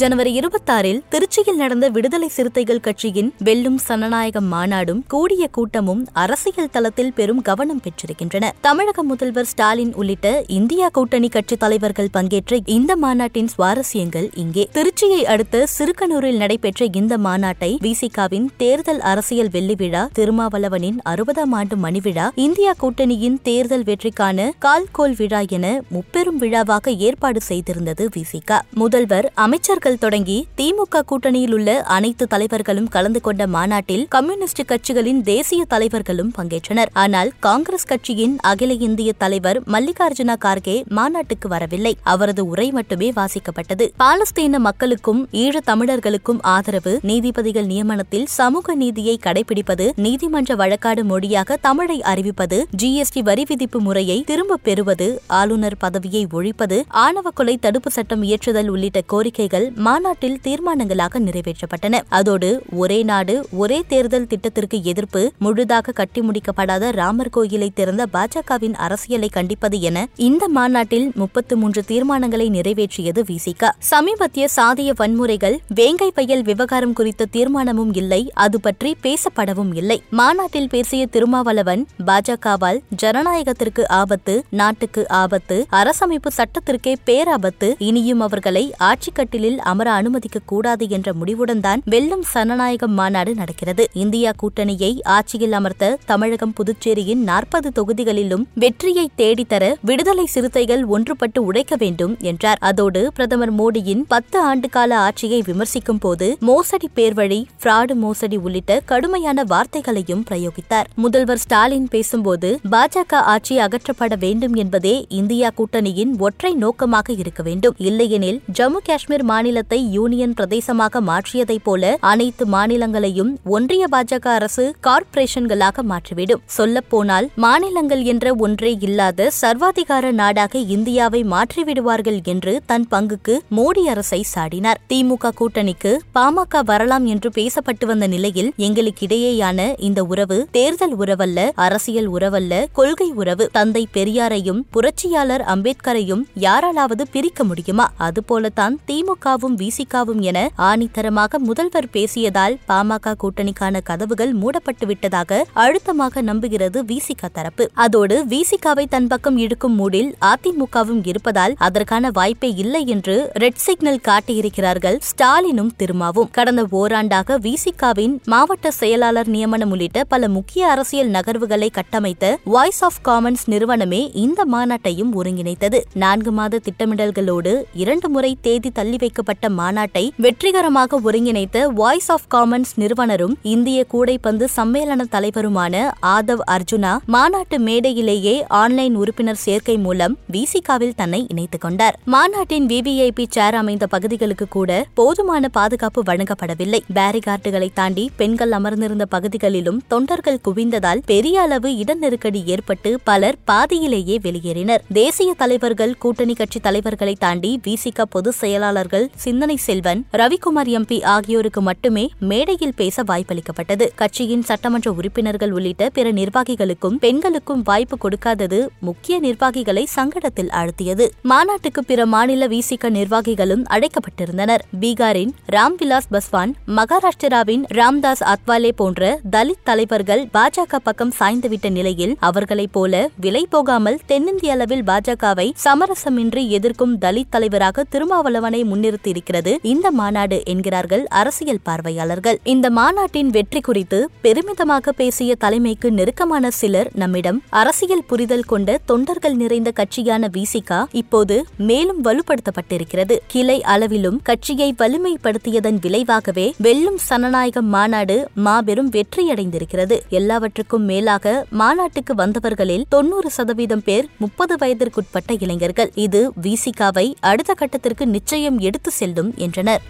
ஜனவரி இருபத்தாறில் திருச்சியில் நடந்த விடுதலை சிறுத்தைகள் கட்சியின் வெல்லும் சனநாயகம் மாநாடும் கூடிய கூட்டமும் அரசியல் தளத்தில் பெரும் கவனம் பெற்றிருக்கின்றன. தமிழக முதல்வர் ஸ்டாலின் உள்ளிட்ட இந்தியா கூட்டணி கட்சி தலைவர்கள் பங்கேற்ற இந்த மாநாட்டின் சுவாரஸ்யங்கள் இங்கே. திருச்சியை அடுத்த சிறுகனூரில் நடைபெற்ற இந்த மாநாட்டை விசிகாவின் தேர்தல் அரசியல் வெள்ளி விழா திருமாவளவனின் அறுபதாம் ஆண்டு மணிவிழா இந்தியா கூட்டணியின் தேர்தல் வெற்றிக்கான கால்கோல் விழா என முப்பெரும் விழாவாக ஏற்பாடு செய்திருந்தது விசிகா. முதல்வர் அமைச்சர்கள் தொடங்கி திமுக கூட்டணியில் உள்ள அனைத்து தலைவர்களும் கலந்து கொண்ட மாநாட்டில் கம்யூனிஸ்ட் கட்சிகளின் தேசிய தலைவர்களும் பங்கேற்றனர். ஆனால் காங்கிரஸ் கட்சியின் அகில இந்திய தலைவர் மல்லிகார்ஜுன கார்கே மாநாட்டுக்கு வரவில்லை. அவரது உரை மட்டுமே வாசிக்கப்பட்டது. பாலஸ்தீன மக்களுக்கும் ஈழத் தமிழர்களுக்கும் ஆதரவு நீதிபதிகள் நியமனத்தில் சமூக நீதியை கடைபிடிப்பது நீதிமன்ற வழக்காடு மொழியாக தமிழை அறிவிப்பது ஜிஎஸ்டி வரி விதிப்பு முறையை திரும்பப் பெறுவது ஆளுநர் பதவியை ஒழிப்பது ஆணவ கொலை தடுப்பு சட்டம் இயற்றுதல் உள்ளிட்ட கோரிக்கைகள் மாநாட்டில் தீர்மானங்களாக நிறைவேற்றப்பட்டன. அதோடு ஒரே நாடு ஒரே தேர்தல் திட்டத்திற்கு எதிர்ப்பு முழுதாக கட்டி முடிக்கப்படாத ராமர் கோயிலை திறந்த பாஜகவின் அரசியலை கண்டிப்பது என இந்த மாநாட்டில் முப்பத்து மூன்று தீர்மானங்களை நிறைவேற்றியது விசிக சமீபத்திய சாதிய வன்முறைகள் வேங்கை பயல் விவகாரம் குறித்த தீர்மானமும் இல்லை அது பற்றி பேசப்படவும் இல்லை. மாநாட்டில் பேசிய திருமாவளவன் பாஜகவால் ஜனநாயகத்திற்கு ஆபத்து நாட்டுக்கு ஆபத்து அரசமைப்பு சட்டத்திற்கே பேராபத்து இனியும் அவர்களை ஆட்சிக்கட்டிலில் அமர அனுமதிக்க கூடாது என்ற முடிவுடன் தான் வெல்லும் சனநாயகம் மாநாடு நடக்கிறது. இந்தியா கூட்டணியை ஆட்சியில் அமர்த்த தமிழகம் புதுச்சேரியின் நாற்பது தொகுதிகளிலும் வெற்றியை தேடித்தர விடுதலை சிறுத்தைகள் ஒன்றுபட்டு உழைக்க வேண்டும் என்றார். அதோடு பிரதமர் மோடியின் பத்து ஆண்டுகால ஆட்சியை விமர்சிக்கும் போது மோசடி பேர்வழி பிராடு மோசடி உள்ளிட்ட கடுமையான வார்த்தைகளையும் பிரயோகித்தார். முதல்வர் ஸ்டாலின் பேசும்போது பாஜக ஆட்சி அகற்றப்பட வேண்டும் என்பதே இந்தியா கூட்டணியின் ஒற்றை நோக்கமாக இருக்க வேண்டும். இல்லையெனில் ஜம்மு காஷ்மீர் மாநில மாநிலத்தை யூனியன் பிரதேசமாக மாற்றியதைப் போல அனைத்து மாநிலங்களையும் ஒன்றிய பாஜக அரசு கார்ப்பரேஷன்களாக மாற்றிவிடும். சொல்லப்போனால் மாநிலங்கள் என்ற ஒன்றே இல்லாத சர்வாதிகார நாடாக இந்தியாவை மாற்றிவிடுவார்கள் என்று தன் பங்குக்கு மோடி அரசை சாடினார். திமுக கூட்டணிக்கு பாமக வரலாம் என்று பேசப்பட்டு வந்த நிலையில் எங்களுக்கிடையேயான இந்த உறவு தேர்தல் உறவல்ல அரசியல் உறவல்ல கொள்கை உறவு. தந்தை பெரியாரையும் புரட்சியாளர் அம்பேத்கரையும் யாராலாவது பிரிக்க முடியுமா? அதுபோலத்தான் திமுக திமுகவும் விசிகாவும் என ஆணித்தரமாக முதல்வர் பேசியதால் பாமக கூட்டணிக்கான கதவுகள் மூடப்பட்டுவிட்டதாக அழுத்தமாக நம்புகிறது விசிக தரப்பு. அதோடு விசிகாவை தன் பக்கம் இழுக்கும் மூடில் அதிமுகவும் இருப்பதால் அதற்கான வாய்ப்பே இல்லை என்று ரெட் சிக்னல் காட்டியிருக்கிறார்கள் ஸ்டாலினும் திருமாவும். கடந்த ஓராண்டாக விசிகாவின் மாவட்ட செயலாளர் நியமனம் உள்ளிட்ட பல முக்கிய அரசியல் நகர்வுகளை கட்டமைத்த வாய்ஸ் ஆஃப் காமன்ஸ் நிறுவனமே இந்த மாநாட்டையும் ஒருங்கிணைத்தது. நான்கு மாத திட்டமிடல்களோடு இரண்டு முறை தேதி தள்ளி வைக்கப்பட்ட மாநாட்டை வெற்றிகரமாக ஒருங்கிணைத்த வாய்ஸ் ஆஃப் காமன்ஸ் நிறுவனரும் இந்திய கூடைப்பந்து சம்மேளன தலைவருமான ஆதவ் அர்ஜுனா மாநாட்டு மேடையிலேயே ஆன்லைன் உறுப்பினர் சேர்க்கை மூலம் விசிகாவில் தன்னை இணைத்துக் கொண்டார். மாநாட்டின் விவிஐபி சேர் அமைந்த பகுதிகளுக்கு கூட போதுமான பாதுகாப்பு வழங்கப்படவில்லை. பேரிகார்டுகளை தாண்டி பெண்கள் அமர்ந்திருந்த பகுதிகளிலும் தொண்டர்கள் குவிந்ததால் பெரிய அளவு இட நெருக்கடி ஏற்பட்டு பலர் பாதியிலேயே வெளியேறினர். தேசிய தலைவர்கள் கூட்டணி கட்சி தலைவர்களை தாண்டி விசிக பொதுச் செயலாளர்கள் சிந்தனை செல்வன் ரவிக்குமார் எம்பி ஆகியோருக்கு மட்டுமே மேடையில் பேச வாய்ப்பளிக்கப்பட்டது. கட்சியின் சட்டமன்ற உறுப்பினர்கள் உள்ளிட்ட பிற நிர்வாகிகளுக்கும் பெண்களுக்கும் வாய்ப்பு கொடுக்காதது முக்கிய நிர்வாகிகளை சங்கடத்தில் ஆழ்த்தியது. மாநாட்டுக்கு பிற மாநில விசிக நிர்வாகிகளும் அழைக்கப்பட்டிருந்தனர். பீகாரின் ராம்விலாஸ் பஸ்வான் மகாராஷ்டிராவின் ராம்தாஸ் அத்வாலே போன்ற தலித் தலைவர்கள் பாஜக பக்கம் சாய்ந்துவிட்ட நிலையில் அவர்களைப் போல விலை போகாமல் தென்னிந்திய அளவில் பாஜகவை சமரசமின்றி எதிர்க்கும் தலித் தலைவராக திருமாவளவனை முன்னிறுத்தி முன்னிறுத்தியிருக்கிறது இந்த மாநாடு என்கிறார்கள் அரசியல் பார்வையாளர்கள். இந்த மாநாட்டின் வெற்றி குறித்து பெருமிதமாக பேசிய தலைமைக்கு நெருக்கமான சிலர் நம்மிடம் அரசியல் புரிதல் கொண்ட தொண்டர்கள் நிறைந்த கட்சியான விசிகா இப்போது மேலும் வலுப்படுத்தப்பட்டிருக்கிறது. கிளை அளவிலும் கட்சியை வலிமைப்படுத்தியதன் விளைவாகவே வெல்லும் சனநாயகம் மாநாடு மாபெரும் வெற்றியடைந்திருக்கிறது. எல்லாவற்றுக்கும் மேலாக மாநாட்டுக்கு வந்தவர்களில் தொன்னூறு சதவீதம் பேர் முப்பது வயதிற்குட்பட்ட இளைஞர்கள். இது விசிகாவை அடுத்த கட்டத்திற்கு நிச்சயம் எடுத்து செல்லும் என்றனர்.